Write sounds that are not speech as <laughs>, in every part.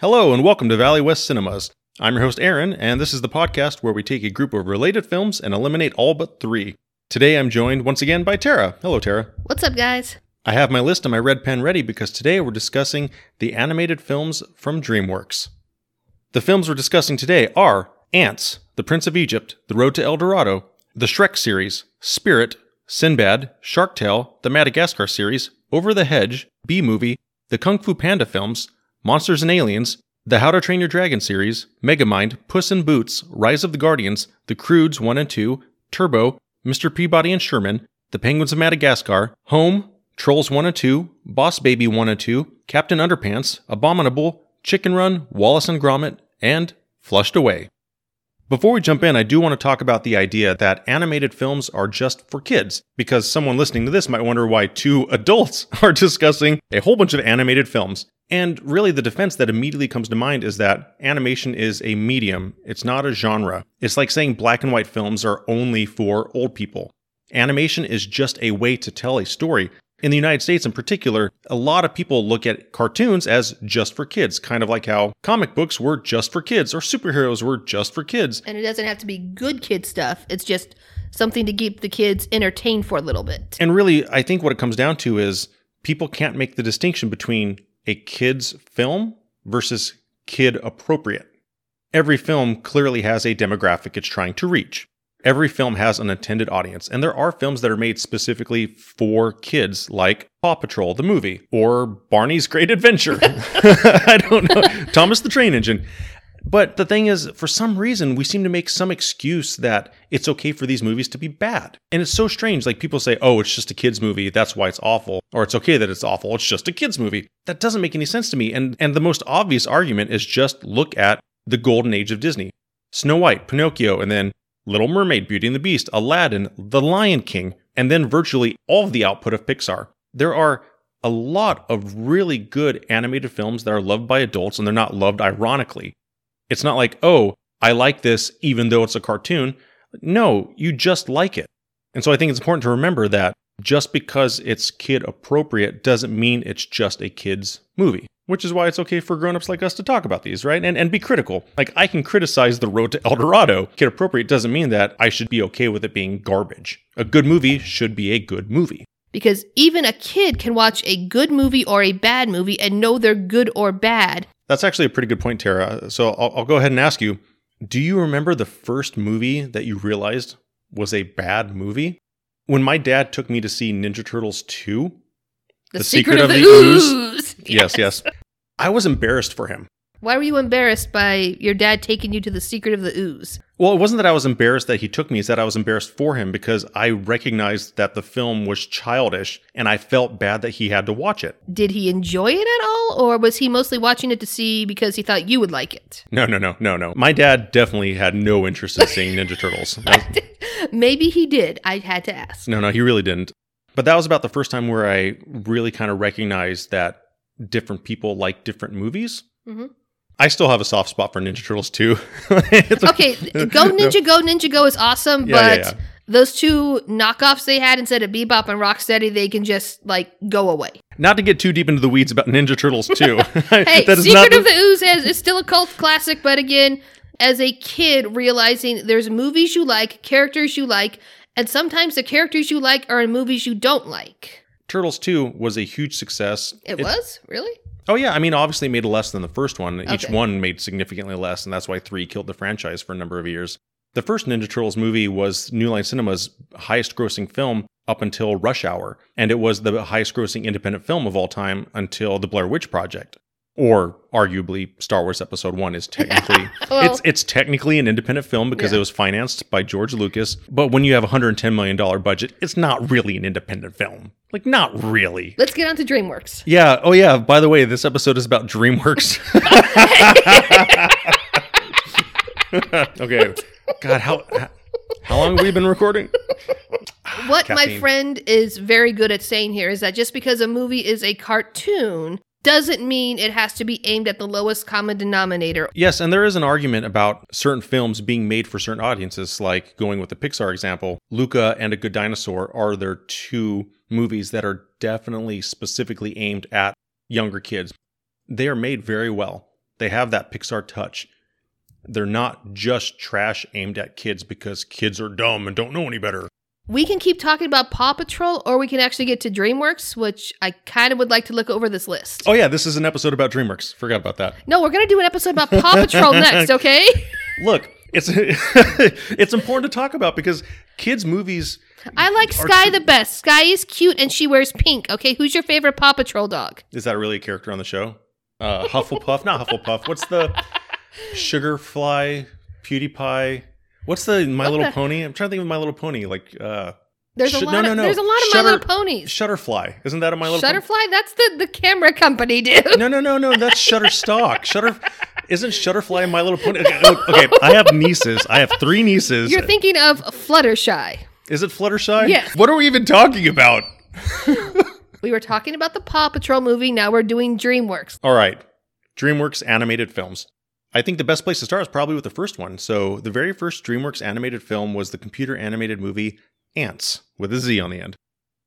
Hello, and welcome to Valley West Cinemas. I'm your host, Aaron, and this is the podcast where we take a group of related films and eliminate all but three. Today I'm joined once again by Tara. Hello, Tara. What's up, guys? I have my list and my red pen ready because today we're discussing the animated films from DreamWorks. The films we're discussing today are Antz, The Prince of Egypt, The Road to El Dorado, the Shrek series, Spirit, Sinbad, Shark Tale, the Madagascar series, Over the Hedge, Bee Movie, the Kung Fu Panda films, Monsters and Aliens, the How to Train Your Dragon series, Megamind, Puss in Boots, Rise of the Guardians, The Croods 1 and 2, Turbo, Mr. Peabody and Sherman, The Penguins of Madagascar, Home, Trolls 1 and 2, Boss Baby 1 and 2, Captain Underpants, Abominable, Chicken Run, Wallace and Gromit, and Flushed Away. Before we jump in, I do want to talk about the idea that animated films are just for kids, because someone listening to this might wonder why two adults <laughs> are discussing a whole bunch of animated films. And really, the defense that immediately comes to mind is that animation is a medium, it's not a genre. It's like saying black and white films are only for old people. Animation is just a way to tell a story, in the United States, in particular, a lot of people look at cartoons as just for kids, kind of like how comic books were just for kids or superheroes were just for kids. And it doesn't have to be good kid stuff, it's just something to keep the kids entertained for a little bit. And really, I think what it comes down to is people can't make the distinction between a kid's film versus kid appropriate. Every film clearly has a demographic it's trying to reach. Every film has an intended audience, and there are films that are made specifically for kids, like Paw Patrol, the movie, or Barney's Great Adventure. <laughs> I don't know. Thomas the Train Engine. But the thing is, for some reason, we seem to make some excuse that it's okay for these movies to be bad. And it's so strange. Like people say, oh, it's just a kid's movie. That's why it's awful. Or it's okay that it's awful. It's just a kid's movie. That doesn't make any sense to me. And, and the most obvious argument is just look at the golden age of Disney Snow White, Pinocchio, and then Little Mermaid, Beauty and the Beast, Aladdin, The Lion King, and then virtually all of the output of Pixar. There are a lot of really good animated films that are loved by adults and they're not loved ironically. It's not like, oh, I like this even though it's a cartoon. No, you just like it. And so I think it's important to remember that just because it's kid appropriate doesn't mean it's just a kid's movie which is why it's okay for grown-ups like us to talk about these, right? And and be critical. Like I can criticize The Road to El Dorado. Kid appropriate doesn't mean that I should be okay with it being garbage. A good movie should be a good movie. Because even a kid can watch a good movie or a bad movie and know they're good or bad. That's actually a pretty good point, Tara. So I'll, I'll go ahead and ask you Do you remember the first movie that you realized was a bad movie? When my dad took me to see Ninja Turtles 2, the, the secret, secret, of, of the, the ooze. ooze. <laughs> Yes, yes. I was embarrassed for him. Why were you embarrassed by your dad taking you to the secret of the ooze? Well, it wasn't that I was embarrassed that he took me, it's that I was embarrassed for him because I recognized that the film was childish and I felt bad that he had to watch it. Did he enjoy it at all, or was he mostly watching it to see because he thought you would like it? No, no, no, no, no. My dad definitely had no interest in seeing Ninja Turtles. <laughs> Maybe he did. I had to ask. No, no, he really didn't. But that was about the first time where I really kind of recognized that different people like different movies. Mm-hmm. I still have a soft spot for Ninja Turtles too. <laughs> okay, Go <laughs> Ninja Go Ninja Go is awesome, yeah, but yeah, yeah. those two knockoffs they had instead of Bebop and Rocksteady, they can just like go away. Not to get too deep into the weeds about Ninja Turtles <laughs> too. hey, Secret of the Ooze is, is still a cult classic, but again, as a kid, realizing there's movies you like, characters you like, and sometimes the characters you like are in movies you don't like. Turtles 2 was a huge success. It, it was? Really? Oh yeah, I mean obviously made less than the first one. Okay. Each one made significantly less and that's why 3 killed the franchise for a number of years. The first Ninja Turtles movie was New Line Cinema's highest grossing film up until Rush Hour, and it was the highest grossing independent film of all time until The Blair Witch Project or arguably Star Wars Episode One is technically <laughs> well, it's it's technically an independent film because yeah. it was financed by George Lucas. But when you have a hundred and ten million dollar budget, it's not really an independent film. Like not really. Let's get on to DreamWorks. Yeah. Oh yeah. By the way, this episode is about DreamWorks. <laughs> <laughs> okay. God, how how long have we been recording? What my friend is very good at saying here is that just because a movie is a cartoon doesn't mean it has to be aimed at the lowest common denominator. Yes, and there is an argument about certain films being made for certain audiences, like going with the Pixar example. Luca and A Good Dinosaur are their two movies that are definitely specifically aimed at younger kids. They are made very well. They have that Pixar touch. They're not just trash aimed at kids because kids are dumb and don't know any better. We can keep talking about Paw Patrol, or we can actually get to DreamWorks, which I kind of would like to look over this list. Oh yeah, this is an episode about DreamWorks. Forgot about that. No, we're gonna do an episode about Paw Patrol <laughs> next, okay? <laughs> Look, it's <laughs> it's important to talk about because kids movies. I like Skye the best. Skye is cute and she wears pink. Okay, who's your favorite Paw Patrol dog? Is that really a character on the show? Uh, Hufflepuff, not Hufflepuff. What's the Sugarfly, PewDiePie? What's the My What Little the- Pony? I'm trying to think of My Little Pony. Like uh, There's a lot. no, of, no, no. There's a lot of Shutter- My Little Ponies. Shutterfly. Isn't that a My Little Pony? Shutterfly. That's the the camera company, dude. No, no, no, no. That's Shutterstock. <laughs> Shutter isn't Shutterfly My Little Pony. Okay, okay, I have nieces. I have three nieces. You're thinking of Fluttershy. Is it Fluttershy? Yes. What are we even talking about? <laughs> We were talking about the Paw Patrol movie. Now we're doing DreamWorks. All right. DreamWorks animated films. I think the best place to start is probably with the first one. So, the very first DreamWorks animated film was the computer animated movie Antz with a Z on the end.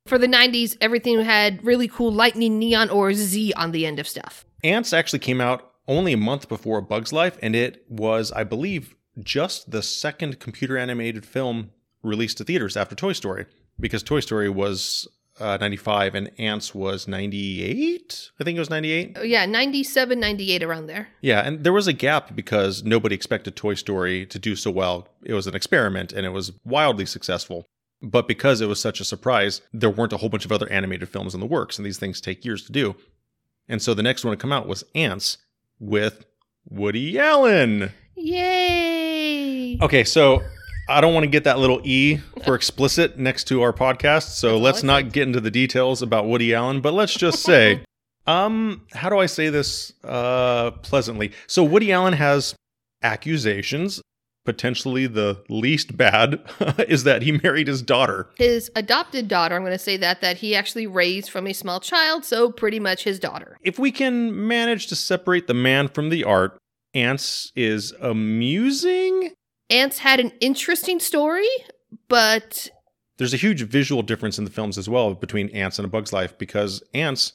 For the 90s, everything had really cool lightning, neon, or Z on the end of stuff. Antz actually came out only a month before Bug's Life, and it was, I believe, just the second computer animated film released to theaters after Toy Story, because Toy Story was uh, 95 and Antz was 98. I think it was 98. Oh, yeah, 97, 98, around there. Yeah, and there was a gap because nobody expected Toy Story to do so well. It was an experiment and it was wildly successful. But because it was such a surprise, there weren't a whole bunch of other animated films in the works, and these things take years to do. And so the next one to come out was Antz with Woody Allen. Yay! Okay, so I don't want to get that little E for explicit next to our podcast, so That's let's not get into the details about Woody Allen, but let's just say, <laughs> um, how do I say this uh pleasantly? So Woody Allen has accusations. Potentially the least bad <laughs> is that he married his daughter. His adopted daughter, I'm going to say that, that he actually raised from a small child, so pretty much his daughter. If we can manage to separate the man from the art, Antz is amusing. Antz had an interesting story, but There's a huge visual difference in the films as well between Antz and A Bug's Life because Antz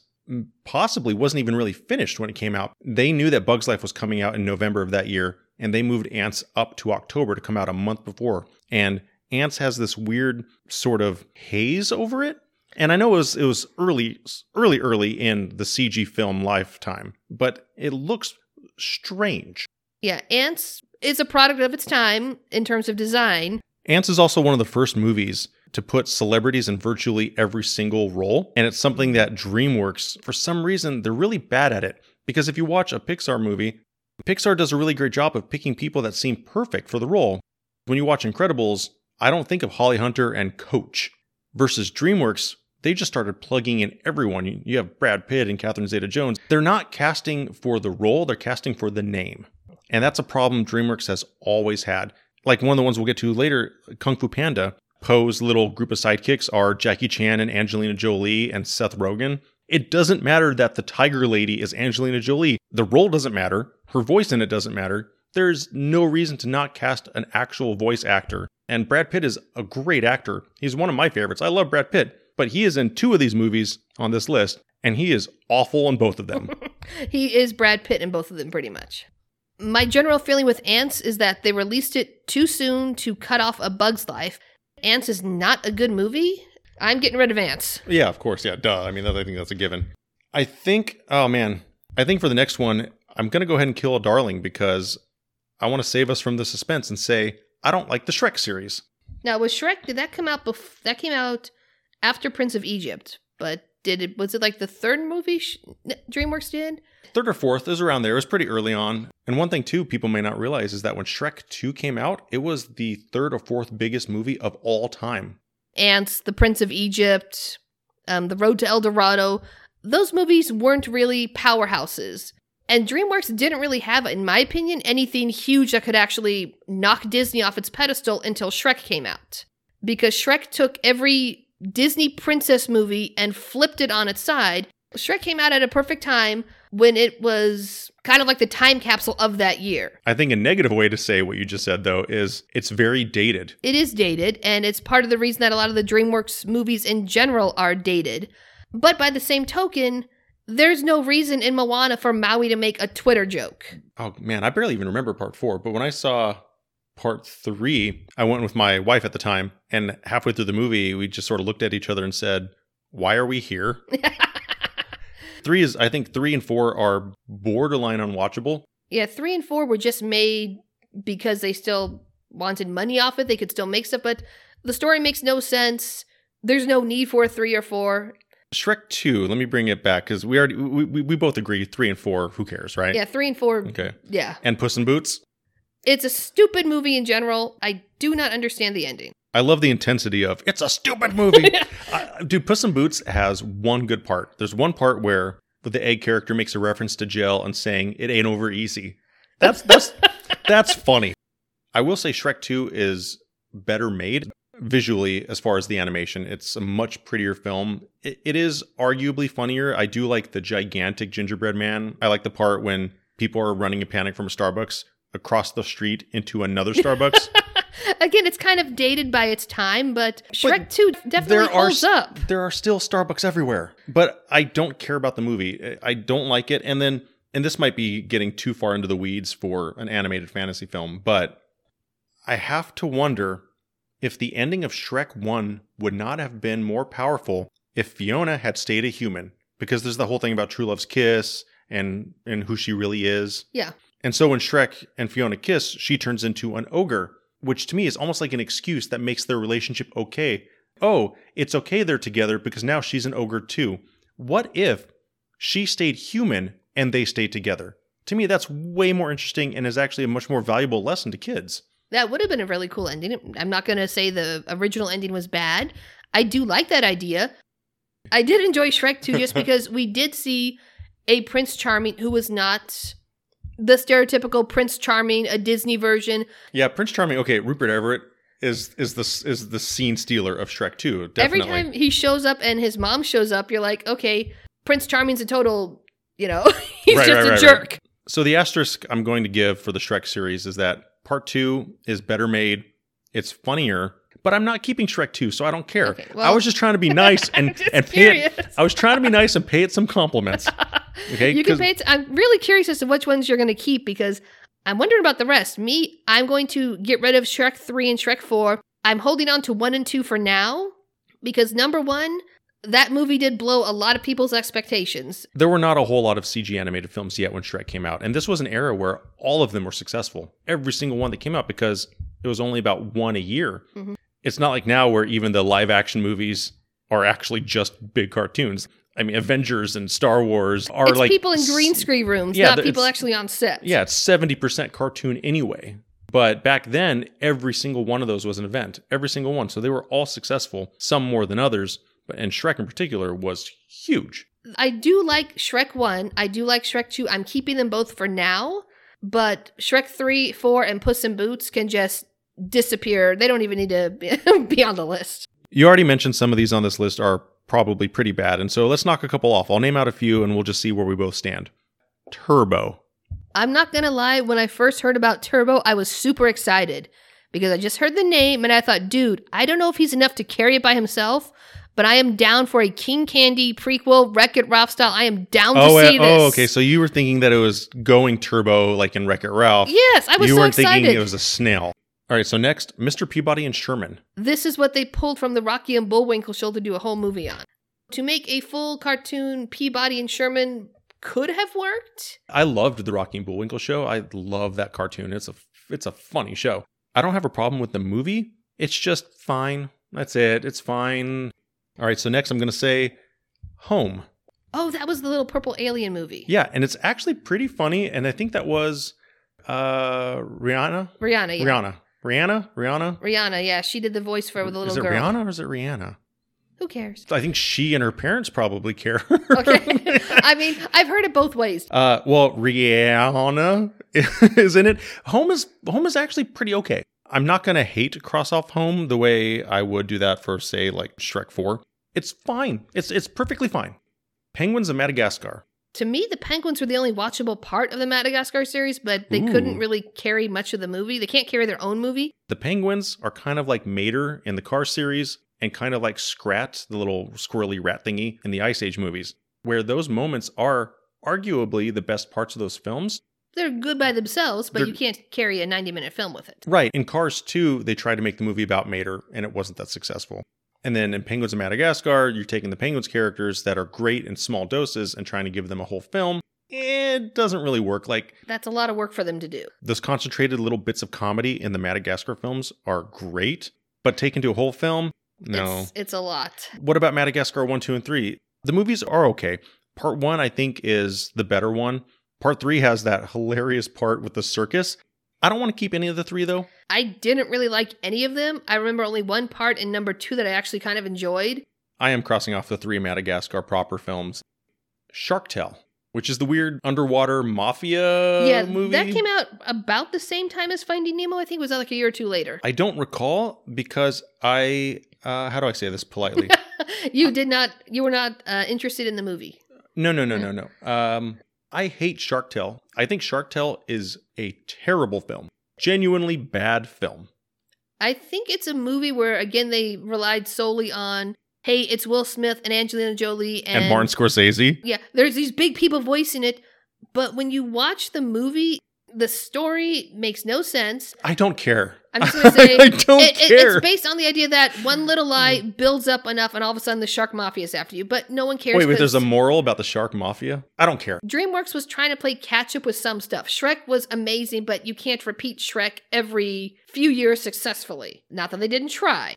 possibly wasn't even really finished when it came out. They knew that Bug's Life was coming out in November of that year, and they moved Antz up to October to come out a month before. And Antz has this weird sort of haze over it. And I know it was it was early early early in the CG film lifetime, but it looks strange. yeah, Antz is a product of its time in terms of design. Antz is also one of the first movies to put celebrities in virtually every single role. And it's something that DreamWorks, for some reason, they're really bad at it. Because if you watch a Pixar movie, Pixar does a really great job of picking people that seem perfect for the role. When you watch Incredibles, I don't think of Holly Hunter and Coach. Versus DreamWorks, they just started plugging in everyone. You- have Brad Pitt and Catherine Zeta Jones. They're not casting for the role, they're casting for the name. And that's a problem DreamWorks has always had. Like one of the ones we'll get to later, Kung Fu Panda. Po's little group of sidekicks are Jackie Chan and Angelina Jolie and Seth Rogen. It doesn't matter that the tiger lady is Angelina Jolie. The role doesn't matter. Her voice in it doesn't matter. There's no reason to not cast an actual voice actor. And Brad Pitt is a great actor. He's one of my favorites. I love Brad Pitt, but he is in two of these movies on this list, and he is awful in both of them. <laughs> He is Brad Pitt in both of them, pretty much. My general feeling with Antz is that they released it too soon to cut off a bug's life. Antz is not a good movie. I'm getting rid of Antz. Yeah, of course. Yeah, duh. I mean, I think that's a given. I think, oh man, I think for the next one, I'm going to go ahead and kill a darling because I want to save us from the suspense and say, I don't like the Shrek series. Now, was Shrek? Did that come out? Bef- that came out after Prince of Egypt, but did it? Was it like the third movie DreamWorks did? Third or fourth is around there. It was pretty early on. And one thing, too, people may not realize is that when Shrek 2 came out, it was the third or fourth biggest movie of all time. Antz, The Prince of Egypt, um, The Road to El Dorado. Those movies weren't really powerhouses. And DreamWorks didn't really have, in my opinion, anything huge that could actually knock Disney off its pedestal until Shrek came out. Because Shrek took every Disney princess movie and flipped it on its side. Shrek came out at a perfect time when it was kind of like the time capsule of that year. I think a negative way to say what you just said, though, is it's very dated. It is dated, and it's part of the reason that a lot of the DreamWorks movies in general are dated. But by the same token, There's no reason in Moana for Maui to make a Twitter joke. Oh man, I barely even remember part four. But when I saw part three, I went with my wife at the time, and halfway through the movie, we just sort of looked at each other and said, "Why are we here?" <laughs> three is, I think, three and four are borderline unwatchable. Yeah, three and four were just made because they still wanted money off it. They could still make stuff, but the story makes no sense. There's no need for a three or four. Shrek Two. Let me bring it back because we already we, we, we both agree three and four. Who cares, right? Yeah, three and four. Okay. Yeah, And Puss in Boots. it's a stupid movie in general. I do not understand the ending. I love the intensity of it's a stupid movie. <laughs> I, dude, Puss in Boots has one good part. There's one part where the egg character makes a reference to jail and saying it ain't over easy. That's that's <laughs> that's funny. I will say Shrek 2 is better made visually as far as the animation. It's a much prettier film. It, it is arguably funnier. I do like the gigantic gingerbread man. I like the part when people are running in panic from a Starbucks across the street into another <laughs> Starbucks. <laughs> Again, it's kind of dated by its time, but Shrek 2 definitely there are holds up. there are still Starbucks everywhere, but I don't care about the movie. I don't like it, and then and this might be getting too far into the weeds for an animated fantasy film, but I have to wonder if the ending of Shrek One would not have been more powerful if Fiona had stayed a human, because there's the whole thing about true love's kiss and and who she really is. Yeah. And so when Shrek and Fiona kiss, she turns into an ogre, which to me is almost like an excuse that makes their relationship okay. Oh, it's okay they're together because now she's an ogre too. What if she stayed human and they stayed together? To me, that's way more interesting and is actually a much more valuable lesson to kids. That would have been a really cool ending. I'm not going to say the original ending was bad. I do like that idea. I did enjoy Shrek 2 just <laughs> because we did see a Prince Charming who was not the stereotypical Prince Charming, a Disney version. Yeah, Prince Charming. Okay, Rupert Everett is is the is the scene stealer of Shrek 2. Definitely. Every time he shows up and his mom shows up, you're like, okay, Prince Charming's a total, you know, <laughs> he's Right, just right, a right, jerk. So the asterisk I'm going to give for the Shrek series is that part two is better made. It's funnier, but I'm not keeping Shrek 2, so I don't care. Okay, I was just trying to be <laughs> nice and, and pay it. I was trying to be nice and pay it some compliments. <laughs> Okay. You can pay. T- I'm really curious as to which ones you're going to keep because I'm wondering about the rest. Me, I'm going to get rid of Shrek 3 and Shrek 4. I'm holding on to 1 and 2 for now because number 1, that movie did blow a lot of people's expectations. there were not a whole lot of CG animated films yet when Shrek came out. And this was an era where all of them were successful. Every single one that came out because it was only about one a year. Mhm. It's not like now where even the live action movies are actually just big cartoons. I mean, Avengers and Star Wars are it's like people in green screen rooms, Yeah, not people actually on set. Yeah, it's 70% cartoon anyway. But back then, every single one of those was an event. Every single one. So they were all successful, some more than others. But and Shrek in particular was huge. I do like Shrek 1. I do like Shrek 2. I'm keeping them both for now. But Shrek 3, 4, and Puss in Boots can just disappear. They don't even need to <laughs> be on the list. You already mentioned some of these on this list are probably pretty bad. And so let's knock a couple off. I'll name out a few and we'll just see where we both stand. Turbo. I'm not going to lie. When I first heard about Turbo, I was super excited because I just heard the name and I thought, dude, I don't know if he's enough to carry it by himself, but I am down for a King Candy prequel, Wreck It Ralph style. I am down to Oh, see uh, this. oh, okay. So you were thinking that it was going turbo like in Wreck It Ralph. yes, I was you so weren't excited. thinking it was a snail. All right. So next, Mr. Peabody and Sherman. this is what they pulled from the Rocky and Bullwinkle show to do a whole movie on. To make a full cartoon, Peabody and Sherman could have worked. I loved the Rocky and Bullwinkle show. I love that cartoon. It's a it's a funny show. I don't have a problem with the movie. It's just fine. That's it. It's fine. All right. So next, I'm gonna say Home. Oh, that was the little purple alien movie. Yeah, and it's actually pretty funny. And I think that was uh Rihanna. Rihanna, yeah. Rihanna. Rihanna. Rihanna. Rihanna, yeah. She did the voice for the little girl. is it girl. Rihanna or is it Rihanna? Who cares? I think she and her parents probably care. Okay. <laughs> I mean, I've heard it both ways. Uh, well, Rihanna <laughs> is in it. Home is Home is actually pretty okay. I'm not gonna hate cross off Home the way I would do that for say like Shrek Four. It's fine. It's it's perfectly fine. Penguins of Madagascar. To me, the penguins were the only watchable part of the Madagascar series, but they Ooh. couldn't really carry much of the movie. They can't carry their own movie. The penguins are kind of like Mater in the Car series, and kind of like Scrat, the little squirrely rat thingy in the Ice Age movies. where those moments are arguably the best parts of those films. They're good by themselves, but They're- you can't carry a 90 minute film with it. Right. In Cars 2, they tried to make the movie about Mater, and it wasn't that successful. And then in Penguins of Madagascar, you're taking the Penguins characters that are great in small doses and trying to give them a whole film. It doesn't really work. Like That's a lot of work for them to do. those concentrated little bits of comedy in the Madagascar films are great, but taken to a whole film, no. It's, it's a lot. What about Madagascar 1, 2, and 3? The movies are okay. Part 1, I think, is the better one. Part 3 has that hilarious part with the circus. I don't want to keep any of the three, though. I didn't really like any of them. I remember only one part in number two that I actually kind of enjoyed. I am crossing off the three Madagascar proper films. Shark Tale, which is the weird underwater mafia yeah, movie. that came out about the same time as Finding Nemo. I think it was like a year or two later. I don't recall because I, uh, how do I say this politely? <laughs> you did not. You were not uh, interested in the movie. no, no, no, no, no. Um, I hate Shark Tale. I think Shark Tale is a terrible film, genuinely bad film. I think it's a movie where again they relied solely on hey, it's Will Smith and Angelina Jolie and, And, Martin Scorsese. Yeah, there's these big people voicing it, but when you watch the movie, the story makes no sense. I don't care. I'm just <laughs> gonna say I don't it- it- it's based on the idea that one little mm. lie builds up enough, and all of a sudden the shark mafia is after you. But no one cares. wait, wait. There's a moral about the shark mafia. I don't care. DreamWorks was trying to play catch up with some stuff. Shrek was amazing, but you can't repeat Shrek every few years successfully. Not that they didn't try.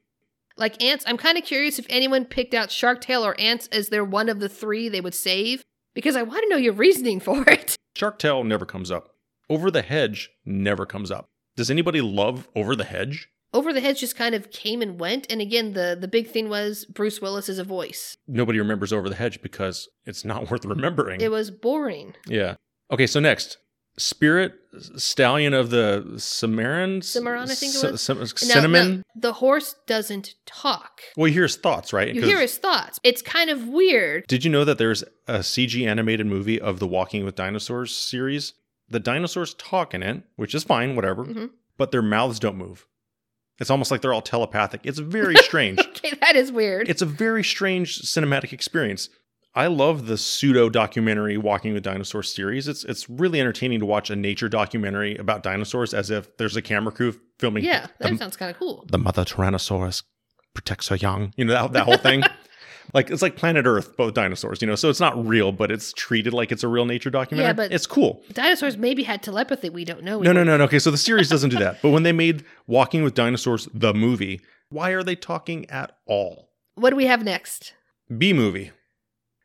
Like Antz, I'm kind of curious if anyone picked out Shark Tale or Antz as their one of the three they would save, because I want to know your reasoning for it. Shark Tale never comes up. Over the Hedge never comes up. Does anybody love Over the Hedge? Over the Hedge just kind of came and went, and again, the the big thing was Bruce Willis as a voice. Nobody remembers Over the Hedge because it's not <laughs> worth remembering. It was boring. yeah. Okay, so next. Spirit Stallion of the Cimarron? Cimarron, I think it was. c- cinnamon? now, the horse doesn't talk. well, you hear his thoughts, right? You hear his thoughts. It's kind of weird. Did you know that there's a CG animated movie of the Walking with Dinosaurs series? The dinosaurs talk in it, which is fine, whatever, Mhm. but their mouths don't move. It's almost like they're all telepathic. It's very <laughs> strange. Okay, that is weird. it's a very strange cinematic experience. I love the pseudo documentary Walking with Dinosaurs series. It's it's really entertaining to watch a nature documentary about dinosaurs as if there's a camera crew filming yeah, that the, sounds kind of cool. the mother Tyrannosaurus protects her young. You know that, that whole thing. <laughs> like it's like Planet Earth, both dinosaurs. You know, so it's not real, but it's treated like it's a real nature documentary. Yeah, but- it's cool. Dinosaurs maybe had telepathy. We don't know. No, no, no, no. Okay, so the series doesn't do that. <laughs> But when they made Walking with Dinosaurs the movie, why are they talking at all? What do we have next? Bee Movie.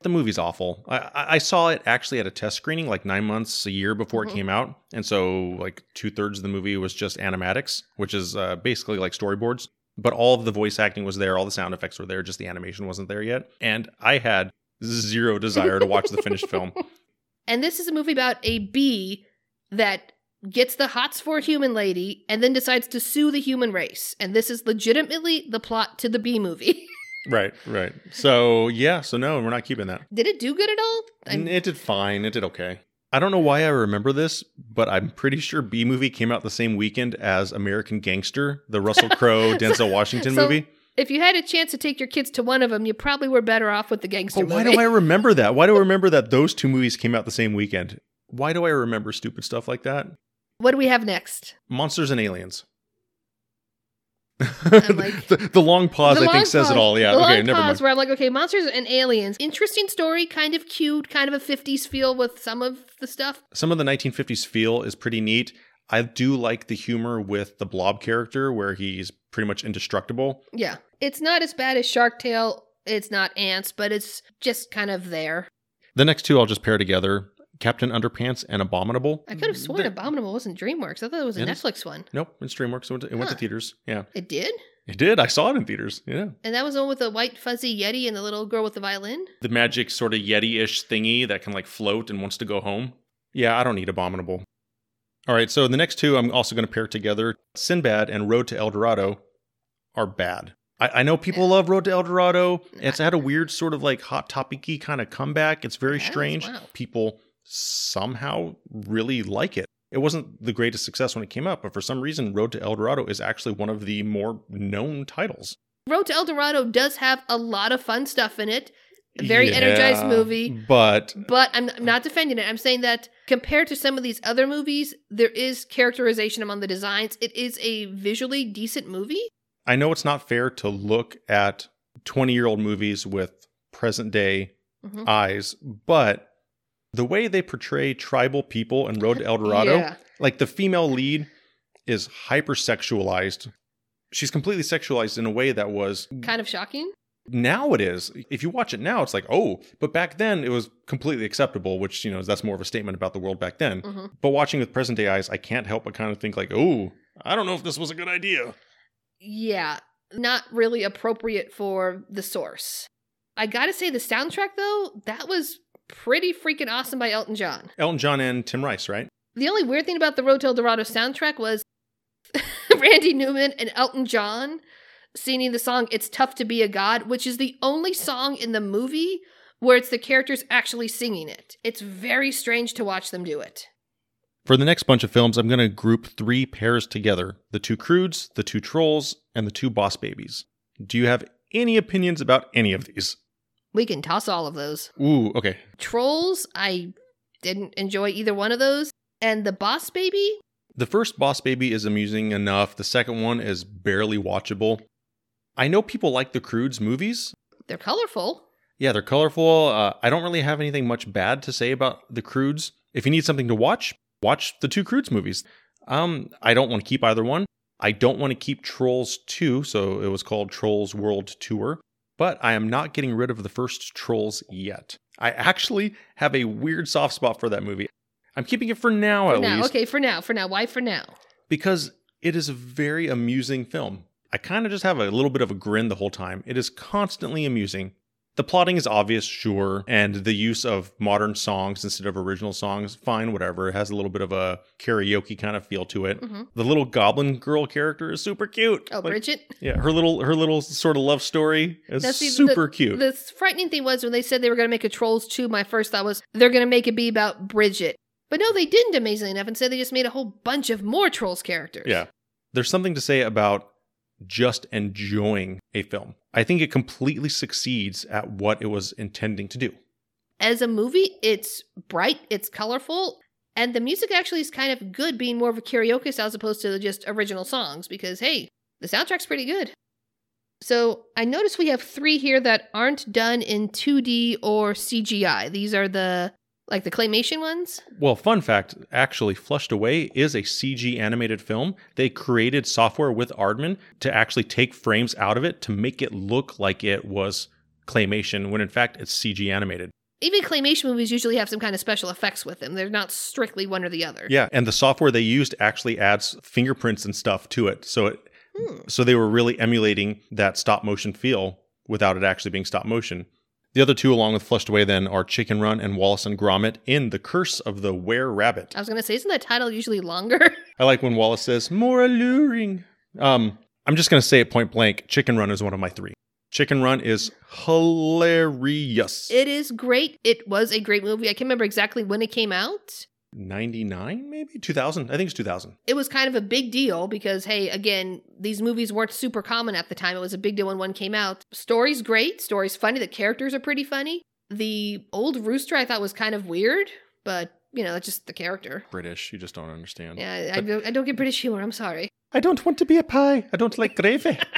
The movie's awful. I, I saw it actually at a test screening like nine months, a year before it came out. And so, like, two thirds of the movie was just animatics, which is uh, basically like storyboards. But all of the voice acting was there, all the sound effects were there, just the animation wasn't there yet. And I had zero desire to watch the finished film. <laughs> And this is a movie about a bee that gets the hots for a human lady and then decides to sue the human race. And this is legitimately the plot to the bee movie. <laughs> Right, right. So, yeah, so no, we're not keeping that. did it do good at all? I'm- It did fine. It did okay. I don't know why I remember this, but I'm pretty sure Bee Movie came out the same weekend as American Gangster, the Russell <laughs> Crowe Denzel Washington so- movie. if you had a chance to take your kids to one of them, you probably were better off with the gangster But why movie. do I <laughs> remember that? Why do I remember that those two movies came out the same weekend? Why do I remember stupid stuff like that? what do we have next? Monsters and Aliens. <laughs> like- the, the long pause, The I long think, says it all. Yeah. the Okay. long Never pause mind. Where I'm like, okay, monsters and aliens. Interesting story, kind of cute, kind of a 50s feel with some of the stuff. Some of the 1950s feel is pretty neat. I do like the humor with the Blob character, where he's pretty much indestructible. Yeah, it's not as bad as Shark Tale. It's not Antz, but it's just kind of there. The next two I'll just pair together: Captain Underpants and Abominable. I could have sworn They're- Abominable wasn't DreamWorks. I thought it was a It is. Netflix one. Nope, it's DreamWorks. It went to, it went to theaters. Yeah, It did, it did. I saw it in theaters. Yeah, and that was the one with the white fuzzy yeti and the little girl with the violin. the magic sort of Yeti-ish thingy that can like float and wants to go home. Yeah, I don't need Abominable. All right, so the next two I'm also going to pair together: Sinbad and Road to El Dorado are bad. I, I know people love Road to El Dorado. <laughs> It's had a weird sort of like hot topicy kind of comeback. It's very strange. Wow. People somehow really like it. It wasn't the greatest success when it came out, but for some reason, Road to El Dorado is actually one of the more known titles. Road to El Dorado does have a lot of fun stuff in it. A very energized movie. But But I'm, I'm not defending it. I'm saying that compared to some of these other movies, there is characterization among the designs. It is a visually decent movie. I know it's not fair to look at 20 year old movies with present day Mhm. eyes, but the way they portray tribal people in Road to El Dorado, Yeah. like the female lead is hypersexualized. She's completely sexualized in a way that was Kind of shocking. now it is. If you watch it now, it's like, oh, but back then it was completely acceptable, which, you know, that's more of a statement about the world back then. Mhm. But watching with present day eyes, I can't help but kind of think like, oh, I don't know if this was a good idea. Yeah. Not really appropriate for the source. I gotta say, the soundtrack, though, that was pretty freaking awesome by Elton John. Elton John and Tim Rice, right? The only weird thing about the Road to El Dorado soundtrack was <laughs> Randy Newman and Elton John singing the song It's Tough to Be a God, which is the only song in the movie where it's the characters actually singing it. It's very strange to watch them do it. For the next bunch of films, I'm going to group three pairs together the two Croods, the two Trolls, and the two Boss Babies. Do you have any opinions about any of these? We can toss all of those. Ooh, okay. Trolls, I didn't enjoy either one of those. And the Boss Baby, The first Boss Baby is amusing enough, the second one is barely watchable. I know people like the Croods movies. they're colorful. Yeah, they're colorful. Uh, I don't really have anything much bad to say about the Croods. If you need something to watch, watch the two Croods movies. Um, I don't want to keep either one. I don't want to keep Trolls 2, so it was called Trolls World Tour, but I am not getting rid of the first Trolls yet. I actually have a weird soft spot for that movie. I'm keeping it for now For at now. least Okay, for now. For now. Why for now? because it is a very amusing film. I kind of just have a little bit of a grin the whole time. It is constantly amusing. The plotting is obvious, sure, and the use of modern songs instead of original songs, fine, whatever. It has a little bit of a karaoke kind of feel to it. Mhm. The little goblin girl character is super cute. Oh, Like, Bridget? Yeah, her little her little sort of love story is Now, see, the- super cute. The frightening thing was when they said they were going to make a Trolls 2, my first thought was they're going to make it be about Bridget. But no, they didn't, amazingly enough. Instead, they just made a whole bunch of more Trolls characters. Yeah. There's something to say about just enjoying a film. I think it completely succeeds at what it was intending to do. As a movie, it's bright, it's colorful, and the music actually is kind of good, being more of a karaoke style as opposed to just original songs, because hey, the soundtrack's pretty good. So I notice we have three here that aren't done in 2D or CGI. These are the like the claymation ones. Well, fun fact actually, Flushed Away is a CG animated film. They created software with Aardman to actually take frames out of it to make it look like it was claymation when in fact it's CG animated. Even claymation movies usually have some kind of special effects with them. They're not strictly one or the other. Yeah, and the software they used actually adds fingerprints and stuff to it. So it Hmm. so they were really emulating that stop motion feel without it actually being stop motion. The other two, along with Flushed Away, then are Chicken Run and Wallace and Gromit in The Curse of the Were Rabbit. I was gonna say, isn't that title usually longer? <laughs> I like when Wallace says, more alluring. Um, I'm just going to say it point blank Chicken Run is one of my three. Chicken Run is hilarious. it is great. It was a great movie. I can't remember exactly when it came out. 99, maybe? 2000? I think it's 2000. It was kind of a big deal because, hey, again, these movies weren't super common at the time. It was a big deal when one came out. Story's great. Story's funny. The characters are pretty funny. The old rooster I thought was kind of weird, but you know, that's just the character. British. You just don't understand. Yeah, I, I, don't, I don't get British humor. I'm sorry. I don't want to be a pie. I don't like gravy. <laughs>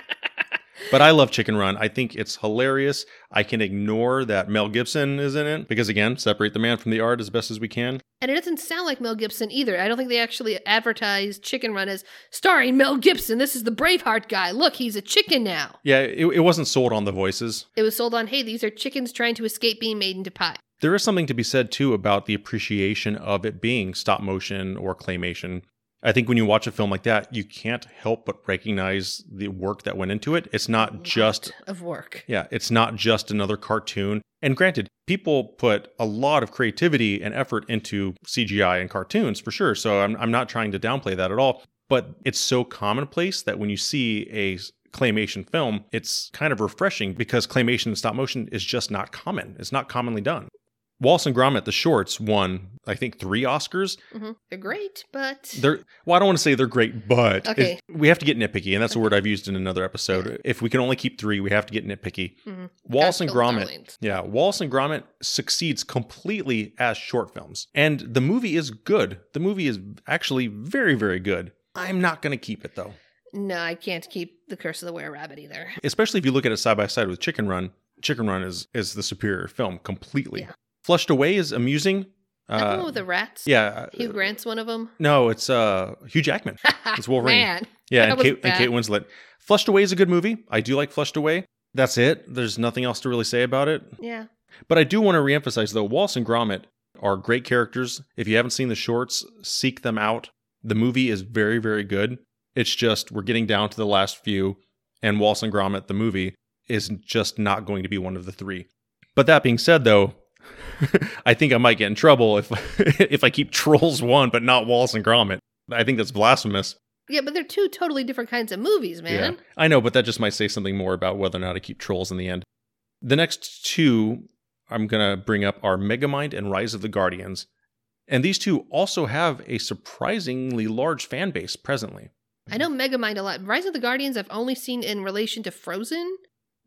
but I love Chicken Run. I think it's hilarious. I can ignore that Mel Gibson is in it because, again, separate the man from the art as best as we can. And it doesn't sound like Mel Gibson either. I don't think they actually advertised Chicken Run as starring Mel Gibson. This is the Braveheart guy. Look, he's a chicken now. Yeah, it, it wasn't sold on the voices. It was sold on, hey, these are chickens trying to escape being made into pie. There is something to be said too about the appreciation of it being stop motion or claymation. I think when you watch a film like that, you can't help but recognize the work that went into it. It's not just of work. yeah, it's not just another cartoon. And granted, people put a lot of creativity and effort into CGI and cartoons for sure. So I'm I'm not trying to downplay that at all, but it's so commonplace that when you see a claymation film, it's kind of refreshing because claymation and stop motion is just not common. It's not commonly done. Wallace and Gromit, the shorts, won I think three Oscars. hmm They're great, but They're well, I don't want to say they're great, but Okay. we have to get nitpicky, and that's a word I've used in another episode. If we can only keep three, we have to get nitpicky. Mhm. Wallace and Gotta kill the Gromit, darlings. yeah, Wallace and Gromit succeeds completely as short films, and the movie is good. The movie is actually very, very good. I'm not going to keep it though, no, I can't keep the Curse of the Were Rabbit either. especially if you look at it side by side with Chicken Run. Chicken Run is is the superior film completely. Yeah. Flushed Away is amusing. Uh, one with the rats. yeah, Hugh Grant's one of them. no, it's uh Hugh Jackman. It's <laughs> Wolverine. Yeah, and Kate, and. Kate Winslet. Flushed Away is a good movie. I do like Flushed Away. That's it. There's nothing else to really say about it. yeah. But I do want to reemphasize though, Wallace and Gromit are great characters. If you haven't seen the shorts, seek them out. The movie is very, very good. It's just we're getting down to the last few, and Wallace and Gromit, the movie, is just not going to be one of the three. But that being said, though, <laughs> I think I might get in trouble if <laughs> if I keep Trolls one but not Wallace and Gromit. I think that's blasphemous. Yeah, but they're two totally different kinds of movies, man. Yeah, I know, but that just might say something more about whether or not I keep trolls in the end. The next two I'm going to bring up are Megamind and Rise of the Guardians. And these two also have a surprisingly large fan base presently. I know Megamind a lot. Rise of the Guardians I've only seen in relation to Frozen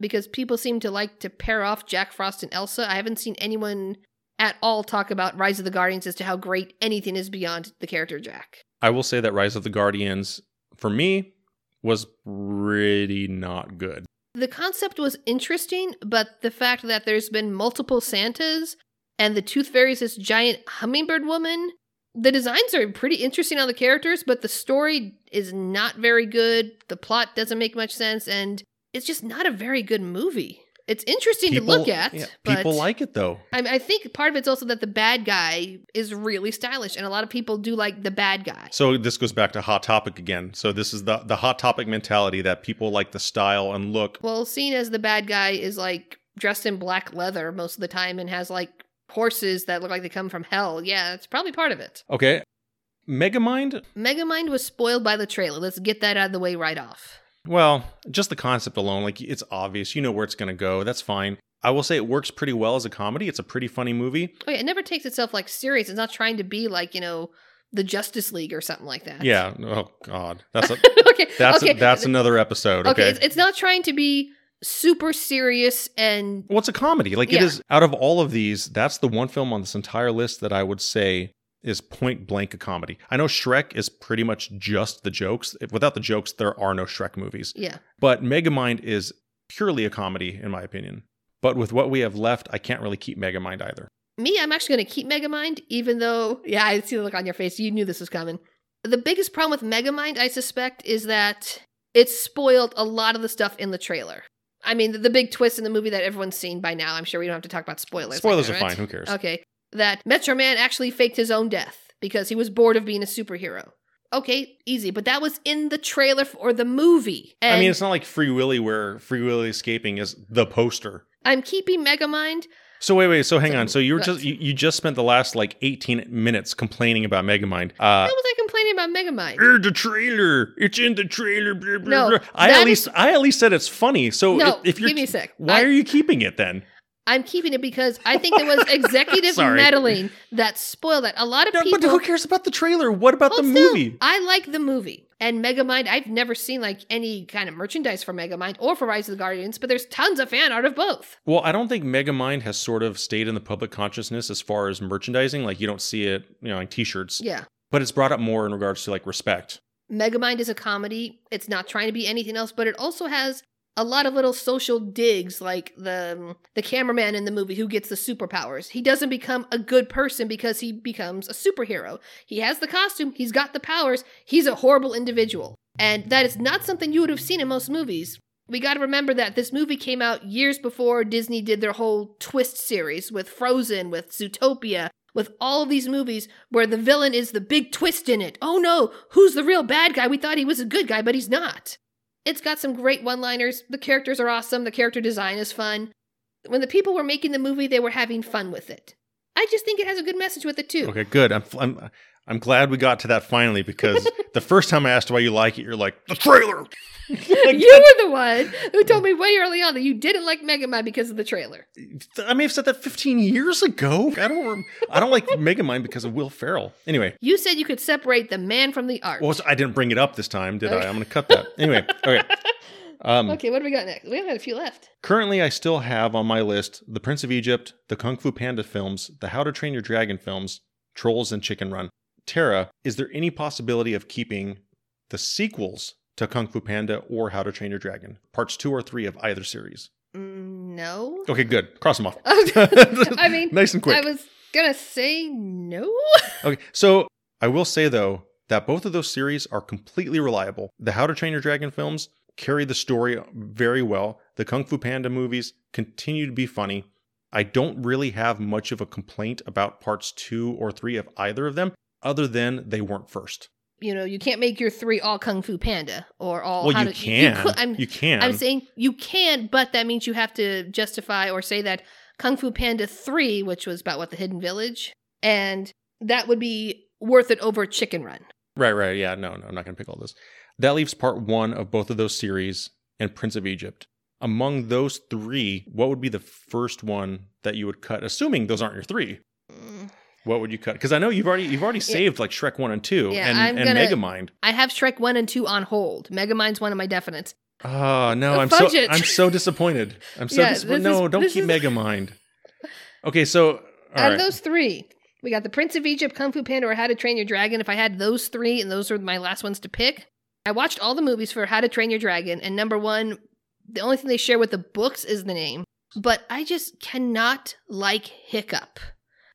because people seem to like to pair off Jack Frost and Elsa. I haven't seen anyone at all talk about Rise of the Guardians as to how great anything is beyond the character Jack. I will say that Rise of the Guardians, for me, was pretty not good. The concept was interesting, but the fact that there's been multiple Santas and the Tooth Fairy is this giant hummingbird woman, the designs are pretty interesting on the characters, but the story is not very good. The plot doesn't make much sense, and it's just not a very good movie. It's interesting to look at, yeah, but people like it though. I, I think part of it's also that the bad guy is really stylish, and a lot of people do like the bad guy. So this goes back to hot topic again. So this is the the hot topic mentality that people like the style and look. Well, seeing as the bad guy is like dressed in black leather most of the time and has like horses that look like they come from hell, yeah, that's probably part of it. Okay. Megamind Megamind was spoiled by the trailer. Let's get that out of the way right off. Well, just the concept alone, like it's obvious. You know where it's going to go. That's fine. I will say it works pretty well as a comedy. It's a pretty funny movie. Oh, yeah, it never takes itself like serious. It's not trying to be like, you know, the Justice League or something like that. Yeah. Oh God, that's a, <laughs> okay. <laughs> that's okay. a, that's another episode. okay. Okay. It's, it's not trying to be super serious and well, a comedy. Like it Yeah. is. Out of all of these, that's the one film on this entire list that I would say is point blank a comedy. I know Shrek is pretty much just the jokes. Without the jokes, there are no Shrek movies. yeah. But Megamind is purely a comedy, in my opinion. But with what we have left, I can't really keep Megamind either. Me, I'm actually going to keep Megamind, even though, yeah, I see the look on your face. You knew this was coming. The biggest problem with Megamind, I suspect, is that it spoiled a lot of the stuff in the trailer. I mean, the, the big twist in the movie that everyone's seen by now. I'm sure we don't have to talk about spoilers. like Spoilers that, are right? fine. Who cares? Okay. That Metro Man actually faked his own death because he was bored of being a superhero. Okay, easy. But that was in the trailer for the movie. And I mean, it's not like Free Willy, where Free Willy escaping is the poster. I'm keeping Megamind. So wait, wait. So hang So, on. So you were just you, you just spent the last like 18 minutes complaining about Megamind. Uh, Why was I complaining about Megamind? "Er, the trailer. It's in the trailer. Blah, blah, No, blah." I at is- least I at least said it's funny. So No, if, if you're give me a sec. why I- are you keeping it then? I'm keeping it because I think there was <laughs> executive meddling that spoiled that. A lot of No, people. but who cares about the trailer? What about the still, movie? I like the movie. And Megamind, I've never seen like any kind of merchandise for Megamind or for Rise of the Guardians, but there's tons of fan art of both. Well, I don't think Megamind has sort of stayed in the public consciousness as far as merchandising. Like you don't see it, you know, on T-shirts. Yeah. But it's brought up more in regards to like respect. Megamind is a comedy. It's not trying to be anything else, but it also has a lot of little social digs like the um, the cameraman in the movie who gets the superpowers. He doesn't become a good person because he becomes a superhero. He has the costume, he's got the powers, he's a horrible individual. And that is not something you would have seen in most movies. We got to remember that this movie came out years before Disney did their whole twist series with Frozen, with Zootopia, with all of these movies where the villain is the big twist in it. Oh no, who's the real bad guy? We thought he was a good guy, but he's not. It's got some great one liners. The characters are awesome. The character design is fun. When the people were making the movie, they were having fun with it. I just think it has a good message with it too. Okay, good. I'm, I'm I'm glad we got to that finally because the first time I asked why you like it, you're like, the trailer. <laughs> you were the one who told me way early on that you didn't like Megamind because of the trailer. I may have said that 15 years ago. I don't. I don't like Megamind because of Will Ferrell. Anyway, You said you could separate the man from the art. well, I didn't bring it up this time, did I? Okay. I'm going to cut that. Anyway, okay. <laughs> Um, okay, what do we got next? We have got a few left. Currently, I still have on my list the Prince of Egypt, the Kung Fu Panda films, the How to Train Your Dragon films, Trolls, and Chicken Run. Tara, is there any possibility of keeping the sequels to Kung Fu Panda or How to Train Your Dragon, parts two or three of either series? Mm, no. Okay, good. Cross them off. <laughs> I mean, <laughs> nice and quick. I was gonna say no. <laughs> Okay, so I will say though that both of those series are completely reliable. The How to Train Your Dragon films carry the story very well. The Kung Fu Panda movies continue to be funny. I don't really have much of a complaint about parts two or three of either of them, other than they weren't first. You know, you can't make your three all Kung Fu Panda or all. well, how you to, can. could- I'm, you can. I'm saying you can, but that means you have to justify or say that Kung Fu Panda 3, which was about what, the Hidden Village, and that would be worth it over Chicken Run. Right, right. Yeah, no, no, I'm not going to pick all this. That leaves part one of both of those series and Prince of Egypt. Among those three, what would be the first one that you would cut? Assuming those aren't your three, what would you cut? Because I know you've already you've already saved like Shrek one and two Yeah, and, I'm and gonna- Megamind. I have Shrek 1 and 2 on hold. Megamind's one of my definites. Oh no, I'm so it. I'm so disappointed. I'm so <laughs> Yeah, disappointed. this is- No, don't keep is- Megamind. <laughs> Okay, so all Out right. of those three, we got the Prince of Egypt, Kung Fu Panda, or How to Train Your Dragon. If I had those three, and those were my last ones to pick, I watched all the movies for How to Train Your Dragon, and number one, the only thing they share with the books is the name. But I just cannot like Hiccup.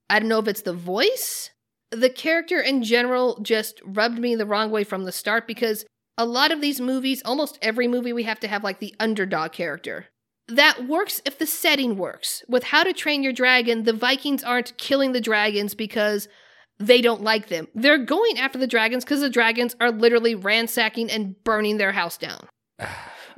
I don't know if it's the voice. The character in general just rubbed me the wrong way from the start because a lot of these movies, almost every movie, we have to have like the underdog character. That works if the setting works. With How to Train Your Dragon, the Vikings aren't killing the dragons because they don't like them. They're going after the dragons because the dragons are literally ransacking and burning their house down. <sighs>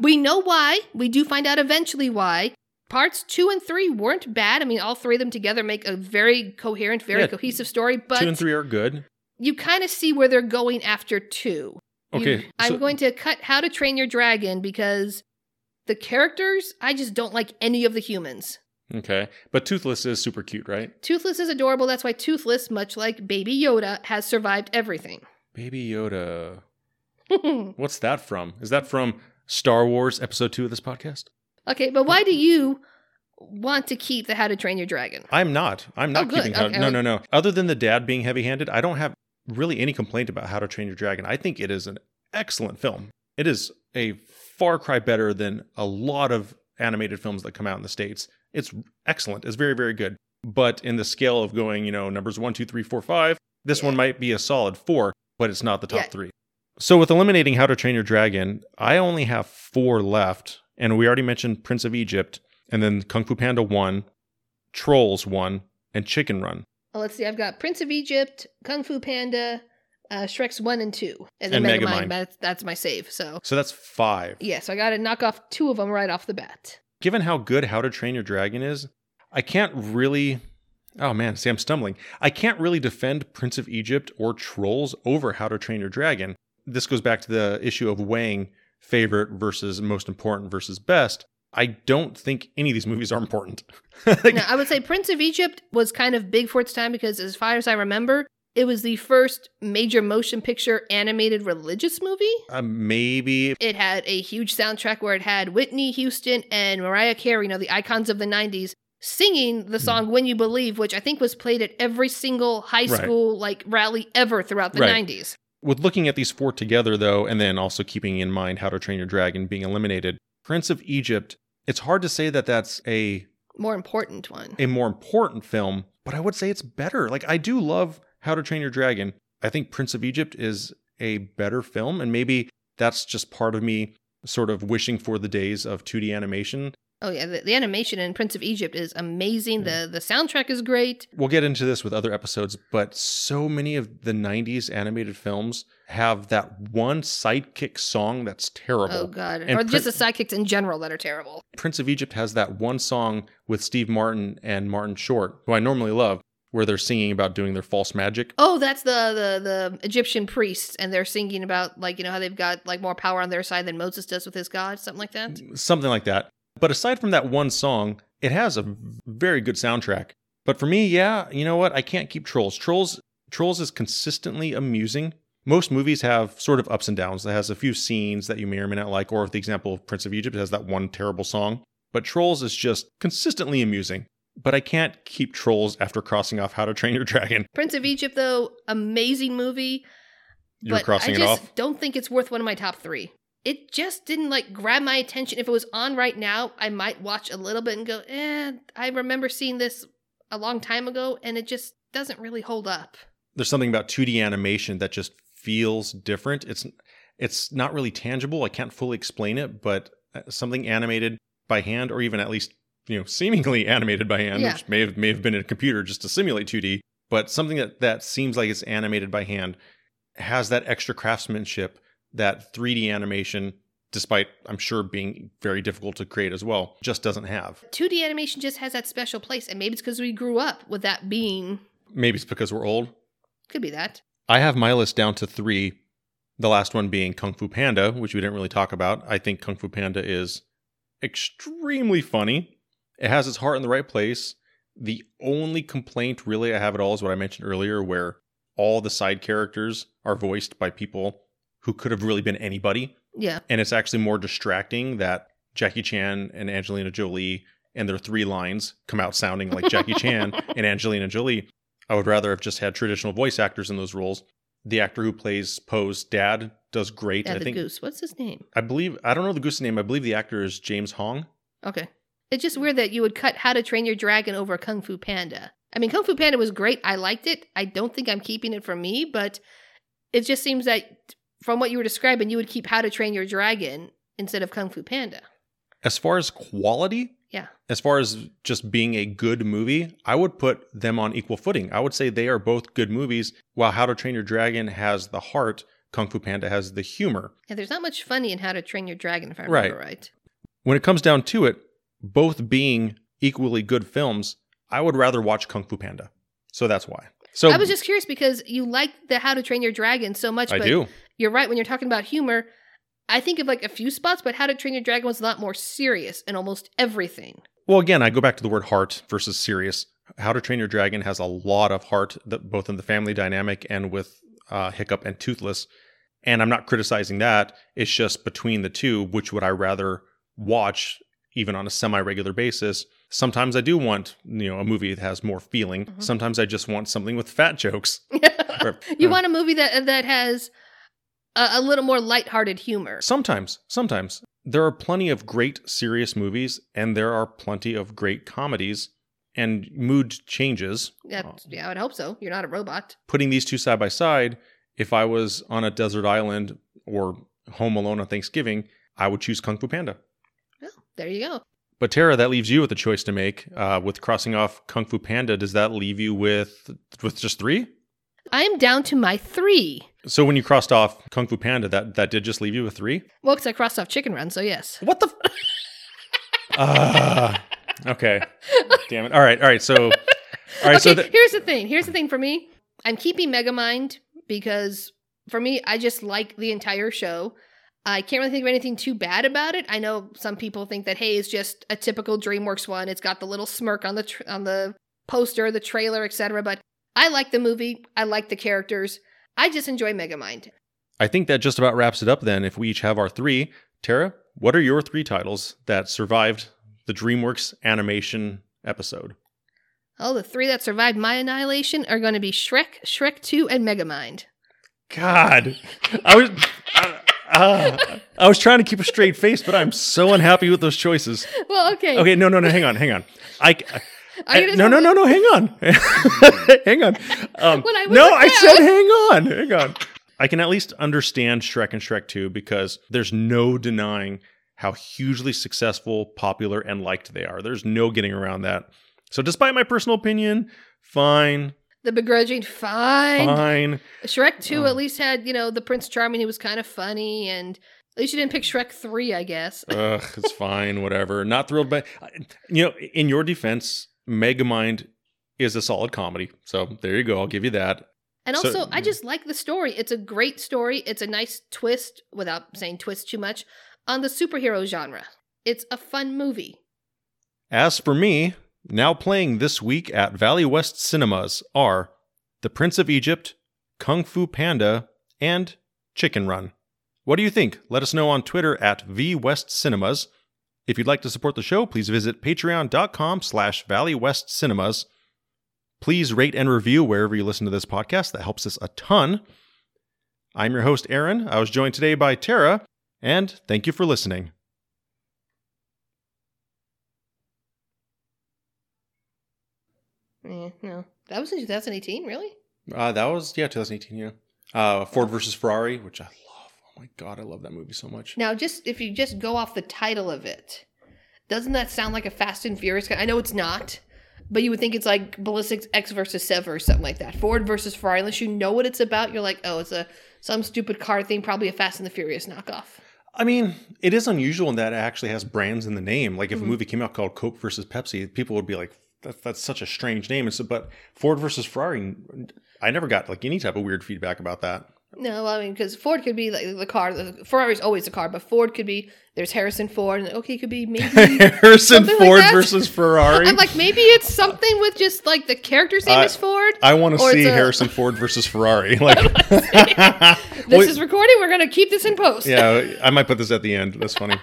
We know why. We do find out eventually why. Parts two and three weren't bad. I mean, all three of them together make a very coherent, very Yeah. cohesive story, but two and three are good. you kind of see where they're going after two. You- Okay, I'm going to cut How to Train Your Dragon because the characters, I just don't like any of the humans. Okay, but Toothless is super cute, right? Toothless is adorable. That's why Toothless, much like Baby Yoda, has survived everything. <laughs> Baby Yoda. <laughs> What's that from? Is that from Star Wars Episode Two of this podcast? Okay, but why do you want to keep the How to Train Your Dragon? I'm not. I'm not Oh, keeping. How, Okay, no, no, no. Other than the dad being heavy-handed, I don't have really any complaint about How to Train Your Dragon. I think it is an excellent film. It is a far cry better than a lot of animated films that come out in the states. It's excellent. It's very, very good. But in the scale of going, you know, numbers one, two, three, four, five, this Yeah. one might be a solid four, but it's not the top Yeah. three. So with eliminating How to Train Your Dragon, I only have four left, and we already mentioned Prince of Egypt, and then Kung Fu Panda one, Trolls one, and Chicken Run. Well, let's see. I've got Prince of Egypt, Kung Fu Panda, uh, Shrek's 1 and 2, and then And Megamind. Megamind. That's, that's my save. So, So that's five. yeah, so I got to knock off two of them right off the bat. Given how good How to Train Your Dragon is, I can't really. Oh man, see, I'm stumbling. I can't really defend Prince of Egypt or Trolls over How to Train Your Dragon. This goes back to the issue of weighing favorite versus most important versus best. I don't think any of these movies are important. <laughs> Like, Now, I would say Prince of Egypt was kind of big for its time because, as far as I remember, it was the first major motion picture animated religious movie. uh, maybe It had a huge soundtrack where it had Whitney Houston and Mariah Carey, you know, the icons of the 90s, singing the song When You Believe, which I think was played at every single high Right. school like rally ever throughout the Right. 90s. With looking at these four together, though, and then also keeping in mind How to Train Your Dragon being eliminated, Prince of Egypt, it's hard to say that that's a More important one. a more important film, but I would say it's better. Like I do love How to Train Your Dragon. I think Prince of Egypt is a better film, and maybe that's just part of me sort of wishing for the days of 2D animation. Oh yeah, the, the animation in Prince of Egypt is amazing. The the soundtrack is great. We'll get into this with other episodes, but so many of the 90s animated films have that one sidekick song that's terrible. Oh god, And or just the sidekicks in general that are terrible. Prince of Egypt has that one song with Steve Martin and Martin Short, who I normally love, where they're singing about doing their false magic. Oh, that's the the the Egyptian priests, and they're singing about like you know how they've got like more power on their side than Moses does with his God, something like that. Something like that. But aside from that one song, it has a very good soundtrack. But for me, yeah, you know what? I can't keep Trolls. Trolls Trolls is consistently amusing. Most movies have sort of ups and downs. It has a few scenes that you may or may not like, or the example of Prince of Egypt has that one terrible song. But Trolls is just consistently amusing. But I can't keep Trolls after crossing off How to Train Your Dragon. <laughs> Prince of Egypt, though, amazing movie. You're but crossing I it just off. don't think it's worth one of my top three. It just didn't like grab my attention. If it was on right now, I might watch a little bit and go, eh, I remember seeing this a long time ago, and it just doesn't really hold up. There's something about 2D animation that just feels different. It's it's not really tangible. I can't fully explain it, but uh, something animated by hand, or even at least you know seemingly <laughs> animated by hand, Yeah. which may have may have been in a computer just to simulate 2D, but something that that seems like it's animated by hand has that extra craftsmanship, that 3D animation. Despite, I'm sure, being very difficult to create as well, just doesn't have. 2D animation just has that special place, and maybe it's because we grew up with that being. Maybe it's because we're old. Could be that. I have my list down to three. The last one being Kung Fu Panda, which we didn't really talk about. I think Kung Fu Panda is extremely funny. It has its heart in the right place. The only complaint, really, I have at all is what I mentioned earlier, where all the side characters are voiced by people who could have really been anybody. Yeah. And it's actually more distracting that Jackie Chan and Angelina Jolie and their three lines come out sounding like Jackie Chan <laughs> and Angelina Jolie. I would rather have just had traditional voice actors in those roles. The actor who plays Po's dad does great. Yeah, I the think goose. What's his name? I believe I don't know the goose's name. I believe the actor is James Hong. Okay. It's just weird that you would cut How to Train Your Dragon over Kung Fu Panda. I mean, Kung Fu Panda was great. I liked it. I don't think I'm keeping it for me, but it just seems that from what you were describing, you would keep How to Train Your Dragon instead of Kung Fu Panda. As far as quality, Yeah. as far as just being a good movie, I would put them on equal footing. I would say they are both good movies. While How to Train Your Dragon has the heart, Kung Fu Panda has the humor. Yeah, there's not much funny in How to Train Your Dragon, if I Right. remember right. When it comes down to it, both being equally good films, I would rather watch Kung Fu Panda. So that's why. So I was just curious because you like the How to Train Your Dragon so much, I but do. You're right when you're talking about humor. I think of like a few spots, but How to Train Your Dragon was a lot more serious in almost everything. Well, again, I go back to the word heart versus serious. How to Train Your Dragon has a lot of heart, that both in the family dynamic and with uh, Hiccup and Toothless. And I'm not criticizing that. It's just between the two, which would I rather watch even on a semi-regular basis? Sometimes I do want, you know, a movie that has more feeling. Mhm. Sometimes I just want something with fat jokes. <laughs> Or- you uh, want a movie that that has a, a little more lighthearted humor. Sometimes, sometimes. There are plenty of great serious movies, and there are plenty of great comedies, and mood changes. Yeah, yeah, I would hope so. You're not a robot. Putting these two side by side, if I was on a desert island or home alone on Thanksgiving, I would choose Kung Fu Panda. Well, there you go. But Tara, that leaves you with a choice to make. Uh, with crossing off Kung Fu Panda, does that leave you with with just three? I am down to my three. So when you crossed off Kung Fu Panda, that that did just leave you with three? Well, because I crossed off Chicken Run, so yes. What the? F- <laughs> Ah, okay. Damn it. All right. All right. So, all right. okay, So, th- here's the thing. Here's the thing for me. I'm keeping Megamind because for me, I just like the entire show. I can't really think of anything too bad about it. I know some people think that hey, it's just a typical DreamWorks one. It's got the little smirk on the tr- on the poster, the trailer, etc. But I like the movie. I like the characters. I just enjoy Megamind. I think that just about wraps it up. Then, if we each have our three, Tara, what are your three titles that survived the DreamWorks animation episode? Oh, the three that survived my annihilation are going to be Shrek, Shrek Two, and Megamind. God, I was. Uh, uh, I was trying to keep a straight face, but I'm so unhappy with those choices. <laughs> Well, okay. Okay, no, no, no, hang on, hang on. I, you gonna no, no, no, no, hang on, <laughs> hang on. Um, I no, I said hang on, hang on. I can at least understand Shrek and Shrek 2 because there's no denying how hugely successful, popular, and liked they are. There's no getting around that. So, despite my personal opinion, fine, The begrudging, fine. fine. Shrek 2 Oh. at least had, you know, the Prince Charming who was kind of funny, and at least you didn't pick Shrek 3, I guess. Ugh, it's fine, whatever. Not thrilled by, you know, in your defense, Megamind is a solid comedy. So there you go. I'll give you that. And So- also, I just like the story. It's a great story. It's a nice twist, without saying twist too much, on the superhero genre. It's a fun movie. As for me, now playing this week at Valley West Cinemas are The Prince of Egypt, Kung Fu Panda, and Chicken Run. What do you think? Let us know on Twitter at VWestCinemas. If you'd like to support the show, please visit patreon.com slash valleywestcinemas. Please rate and review wherever you listen to this podcast. That helps us a ton. I'm your host, Aaron. I was joined today by Tara, and thank you for listening. Yeah, no. That was in 2018, really? Uh, that was yeah, 2018. Yeah, uh, Ford versus Ferrari, which I love. My god, I love that movie so much. Now, just if you just go off the title of it, doesn't that sound like a Fast and Furious? I know it's not, but you would think it's like Ballistics Ecks versus Sever or something like that. Ford versus Ferrari. Unless you know what it's about, you're like, oh, it's a some stupid car thing, probably a Fast and the Furious knockoff. I mean, it is unusual in that it actually has brands in the name. Like if Mhm. a movie came out called Coke versus Pepsi, people would be like, that, "That's such a strange name." And so, but Ford versus Ferrari, I never got like any type of weird feedback about that. No, I mean, because Ford could be like the car. The, Ferrari's always the car, but Ford could be. There's Harrison Ford, and okay, it could be maybe. <laughs> Harrison Something like Ford versus Ferrari. I'm like, maybe it's something with just like the character's name I- is Ford. I want to see it's a- Harrison Ford versus Ferrari. <laughs> Like, <laughs> This Well, is recording. We're gonna keep this in post. yeah, I might put this at the end. That's funny.